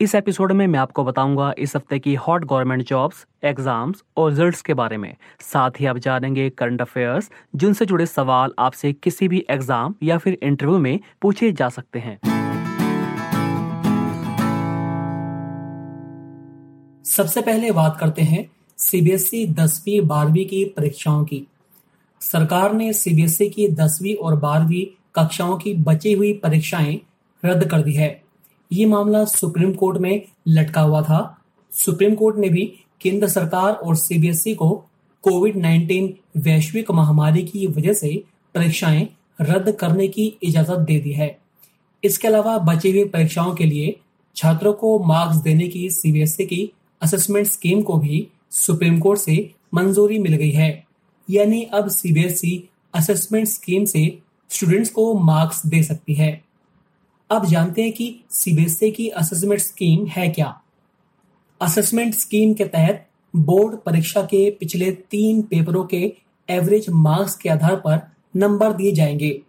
इस एपिसोड में मैं आपको बताऊँगा इस हफ़्ते की हॉट गवर्नमेंट जॉब्स, एग्ज़ाम्स और रिजल्ट्स के बारे में। साथ ही आप जानेंगे करंट अफेयर्स, जिनसे जुड़े सवाल आपसे किसी भी एग्ज़ाम या फिर इंटरव्यू में पूछे जा सकते हैं। सबसे पहले बात करते हैं सीबीएसई दसवीं बारहवीं की परीक्षाओं की। सरकार ने सीबीएसई की दसवीं और बारहवीं कक्षाओं की बची हुई परीक्षाएँ रद्द कर दी है। ये मामला सुप्रीम कोर्ट में लटका हुआ था। सुप्रीम कोर्ट ने भी केंद्र सरकार और सीबीएसई को कोविड 19 वैश्विक महामारी की वजह से परीक्षाएँ रद्द करने की इजाज़त दे दी है। इसके अलावा बची हुई परीक्षाओं के लिए छात्रों को मार्क्स देने की सीबीएसई की असेसमेंट स्कीम को भी सुप्रीम कोर्ट से मंजूरी मिल गई है। यानी अब सीबीएसई असेसमेंट स्कीम से स्टूडेंट्स को मार्क्स दे सकती है। अब जानते हैं कि सीबीएसई की असेसमेंट स्कीम है क्या? असेसमेंट स्कीम के तहत बोर्ड परीक्षा के पिछले तीन पेपरों के एवरेज मार्क्स के आधार पर नंबर दिए जाएँगे।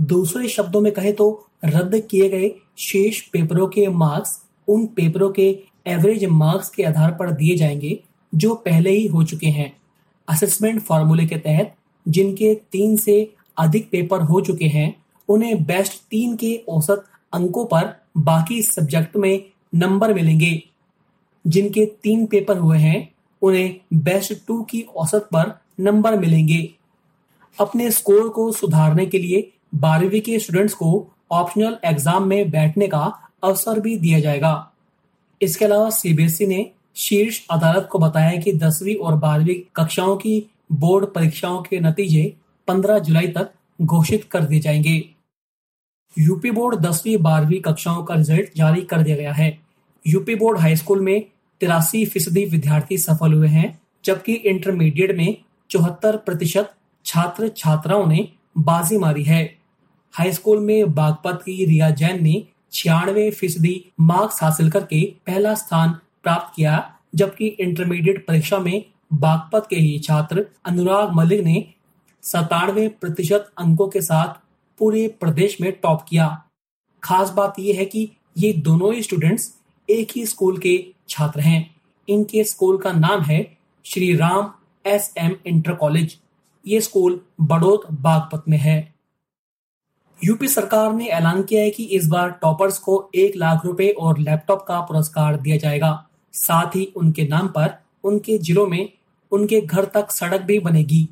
दूसरे शब्दों में कहें तो रद्द किए गए शेष पेपरों के मार्क्स उन पेपरों के एवरेज मार्क्स के आधार पर दिए जाएँगे, जो पहले ही हो चुके हैं। असेसमेंट फॉर्मूले के तहत जिनके तीन से अधिक पेपर हो चुके हैं, उन्हें बेस्ट तीन के औसत अंकों पर बाकी सब्जेक्ट में नंबर मिलेंगे। जिनके तीन पेपर हुए हैं, उन्हें बेस्ट टू की औसत पर नंबर मिलेंगे। अपने स्कोर को सुधारने के लिए बारहवीं के स्टूडेंट्स को ऑप्शनल एग्ज़ाम में बैठने का अवसर भी दिया जाएगा। इसके अलावा सीबीएसई ने शीर्ष अदालत को बताया कि दसवीं और बारहवीं कक्षाओं की बोर्ड परीक्षाओं के नतीजे 15 जुलाई तक घोषित कर दिए जाएँगे। यूपी बोर्ड दसवीं बारहवीं कक्षाओं का रिज़ल्ट जारी कर दिया गया है। यूपी बोर्ड हाई स्कूल में तिरासी फ़ीसदी विद्यार्थी सफल हुए हैं, जबकि इंटरमीडिएट में चौहत्तर प्रतिशत छात्र छात्राओं ने बाजी मारी है। हाई स्कूल में बागपत की रिया जैन ने छियानवे फ़ीसदी मार्क्स हासिल करके पहला स्थान प्राप्त किया, जबकि इंटरमीडिएट परीक्षा में बागपत के ही छात्र अनुराग मलिक ने सतानवे प्रतिशत अंकों के साथ पूरे प्रदेश में टॉप किया। खास बात यह है कि ये दोनों ही स्टूडेंट्स एक ही स्कूल के छात्र हैं। इनके स्कूल का नाम है Shri Ram S M inter college ये स्कूल बड़ोद बागपत में है। यूपी सरकार ने ऐलान किया है कि इस बार टॉपर्स को एक लाख रुपए और लैपटॉप का पुरस्कार दिया जाएगा। साथ ही उनके नाम पर उनके जिलों में उनके घर तक सड़क भी बनेगी।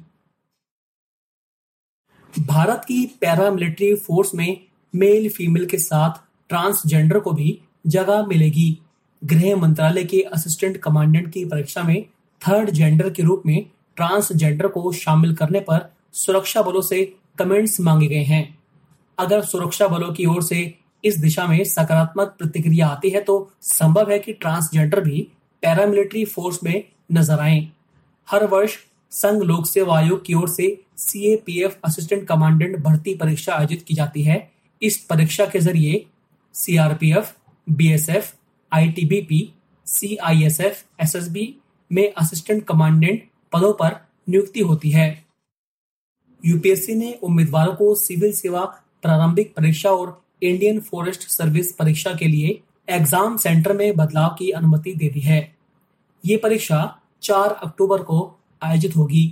भारत की पैरामिलिट्री फोर्स में मेल फीमेल के साथ ट्रांसजेंडर को भी जगह मिलेगी। गृह मंत्रालय के असिस्टेंट कमांडेंट की परीक्षा में थर्ड जेंडर के रूप में ट्रांसजेंडर को शामिल करने पर सुरक्षा बलों से कमेंट्स मांगे गए हैं। अगर सुरक्षा बलों की ओर से इस दिशा में सकारात्मक प्रतिक्रिया आती है तो संभव है कि ट्रांसजेंडर भी पैरामिलिट्री फोर्स में नज़र आए। हर वर्ष संघ लोक सेवा आयोग की ओर से सीएपीएफ असिस्टेंट कमांडेंट भर्ती परीक्षा आयोजित की जाती है। इस परीक्षा के ज़रिए CRPF BSF ITBP CISF SSB में असिस्टेंट कमांडेंट पदों पर नियुक्ति होती है। यूपीएससी ने उम्मीदवारों को सिविल सेवा, प्रारंभिक परीक्षा और इंडियन फॉरेस्ट सर्विस परीक्षा के लिए एग्ज़ाम सेंटर में बदलाव की अनुमति दे दी है। ये परीक्षा 4 अक्टूबर को आयोजित होगी।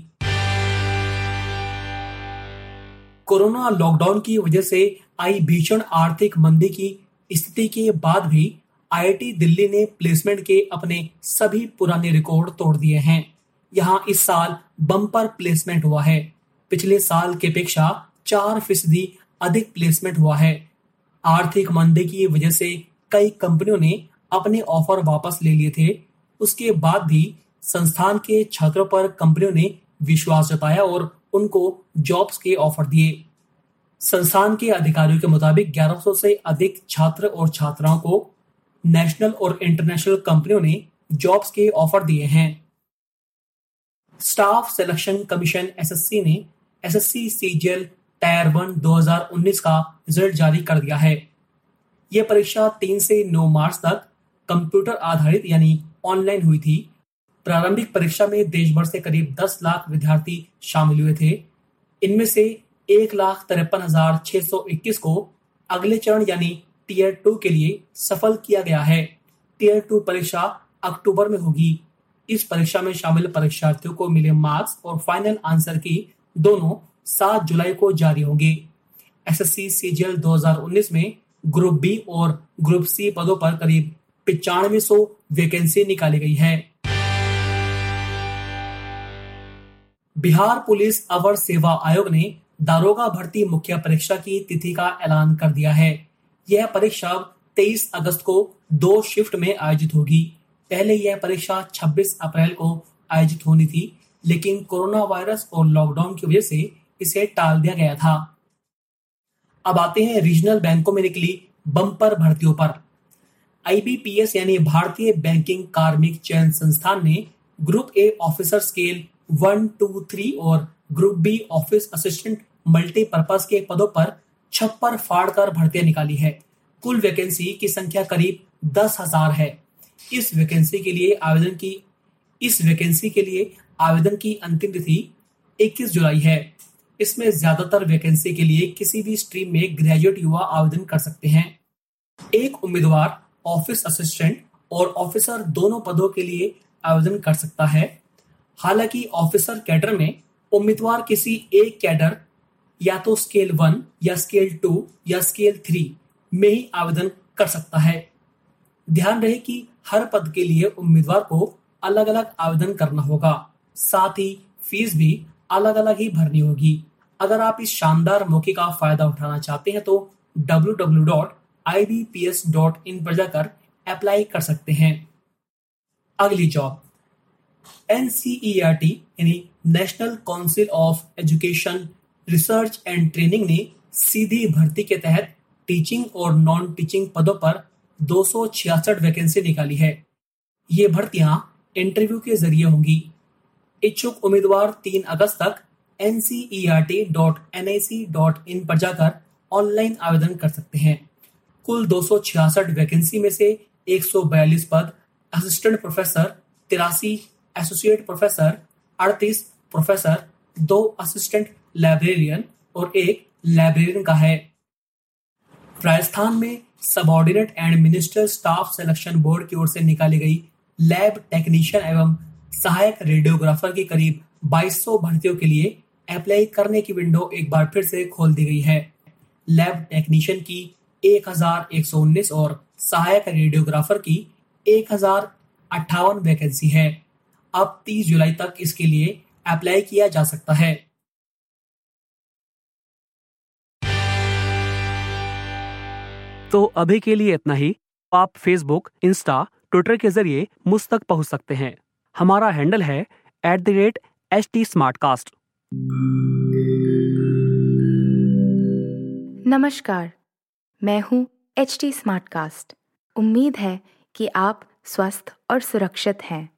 कोरोना लॉकडाउन की वजह से आई भीषण आर्थिक मंदी की स्थिति के बाद भी आईआईटी दिल्ली ने प्लेसमेंट के अपने सभी पुराने रिकॉर्ड तोड़ दिए हैं। यहाँ इस साल बम्पर प्लेसमेंट हुआ है। पिछले साल के अपेक्षा चार फ़ीसदी अधिक प्लेसमेंट हुआ है। आर्थिक मंदी की वजह से कई कंपनियों ने अपने ऑफ़र वापस ले लिए थे। उसके बाद भी संस्थान के छात्रों पर कंपनियों ने विश्वास जताया और उनको जॉब्स के ऑफ़र दिए। संस्थान के अधिकारियों के मुताबिक 1100 से अधिक छात्र और छात्राओं को नेशनल और इंटरनेशनल कंपनियों ने जॉब्स के ऑफ़र दिए हैं। स्टाफ सिलेक्शन कमीशन एसएससी ने एसएससी सीजीएल टायर वन 2019 का रिज़ल्ट जारी कर दिया है। यह परीक्षा 3 से 9 मार्च तक कंप्यूटर आधारित यानी ऑनलाइन हुई थी। प्रारंभिक परीक्षा में देश भर से करीब 10 लाख विद्यार्थी शामिल हुए थे। इनमें से एक लाख तिरपन हज़ार छह सौ इक्कीस को अगले चरण यानी टीयर टू के लिए सफल किया गया है। टीयर टू परीक्षा अक्टूबर में होगी। इस परीक्षा में शामिल परीक्षार्थियों को मिले मार्क्स और फाइनल आंसर की दोनों सात जुलाई को जारी होंगे। एस एसएससी सीजीएल 2019 में ग्रुप बी और ग्रुप सी पदों पर करीब पिचानवे सौ वैकेंसी निकाली गई है। बिहार पुलिस अवर सेवा आयोग ने दारोगा भर्ती मुख्य परीक्षा की तिथि का ऐलान कर दिया है। यह परीक्षा 23 अगस्त को दो शिफ्ट में आयोजित होगी। पहले यह परीक्षा 26 अप्रैल को आयोजित होनी थी, लेकिन कोरोना वायरस और लॉकडाउन की वजह से इसे टाल दिया गया था। अब आते हैं रीजनल बैंकों में निकली बम्पर भर्तियों पर। आईबीपीएस यानी भारतीय बैंकिंग कार्मिक चयन संस्थान ने group A officer scale one, two, three और group B office assistant multipurpose के पदों पर छप्पर फाड़ कर भर्तियाँ निकाली है। कुल वैकेंसी की संख्या करीब दस हज़ार है। इस वैकेंसी के लिए आवेदन की, इस वैकेंसी के लिए आवेदन की अंतिम तिथि 21 जुलाई है। इसमें ज़्यादातर वैकेंसी के लिए किसी भी स्ट्रीम में ग्रेजुएट युवा आवेदन कर सकते हैं। एक उम्मीदवार, ऑफ़िस असिस्टेंट और ऑफिसर दोनों पदों के लिए आवेदन कर सकता है। हालाँकि ऑफिसर कैडर में उम्मीदवार किसी एक कैडर, या तो स्केल वन, या स्केल टू, या स्केल थ्री में ही आवेदन कर सकता है। ध्यान रहे कि हर पद के लिए उम्मीदवार को अलग अलग आवेदन करना होगा। साथ ही फ़ीस भी अलग अलग ही भरनी होगी। अगर आप इस शानदार मौके का फ़ायदा उठाना चाहते हैं तो www.ibps.in पर जाकर अप्लाई कर सकते हैं। अगली जॉब एनसीईआरटी यानी national council of education research and training ने सीधी भर्ती के तहत टीचिंग और नॉन टीचिंग पदों पर दो वैकेंसी निकाली है। ये भर्तियाँ इंटरव्यू के ज़रिए होंगी। इच्छुक उम्मीदवार 3 अगस्त तक ncert.nic.in पर जाकर ऑनलाइन आवेदन कर सकते हैं। कुल दो सौ छियासठ वैकेंसी में से 142 पद असिस्टेंट प्रोफेसर तिरासी एसोसिएट प्रोफेसर अड़तीस प्रोफेसर दो असिस्टेंट लाइब्रेरियन और एक लाइब्रेरियन का है। राजस्थान में subordinate and minister staff selection board की ओर से निकाली गई लैब टेक्नीशियन एवं सहायक रेडियोग्राफर की करीब 2200 भर्तियों के लिए अप्लाई करने की विंडो एक बार फिर से खोल दी गई है। लैब टेक्नीशियन की एक हज़ार एक सौ उन्नीस और सहायक रेडियोग्राफर की एक वैकेंसी है। अब 30 जुलाई तक इसके लिए अप्लाई किया जा सकता है। तो अभी के लिए इतना ही। आप फेसबुक इंस्टा ट्विटर के ज़रिए मुझ तक पहुँच सकते हैं। हमारा हैंडल है at the rate H T नमस्कार मैं हूँ एच टी उम्मीद है कि आप स्वस्थ और सुरक्षित हैं।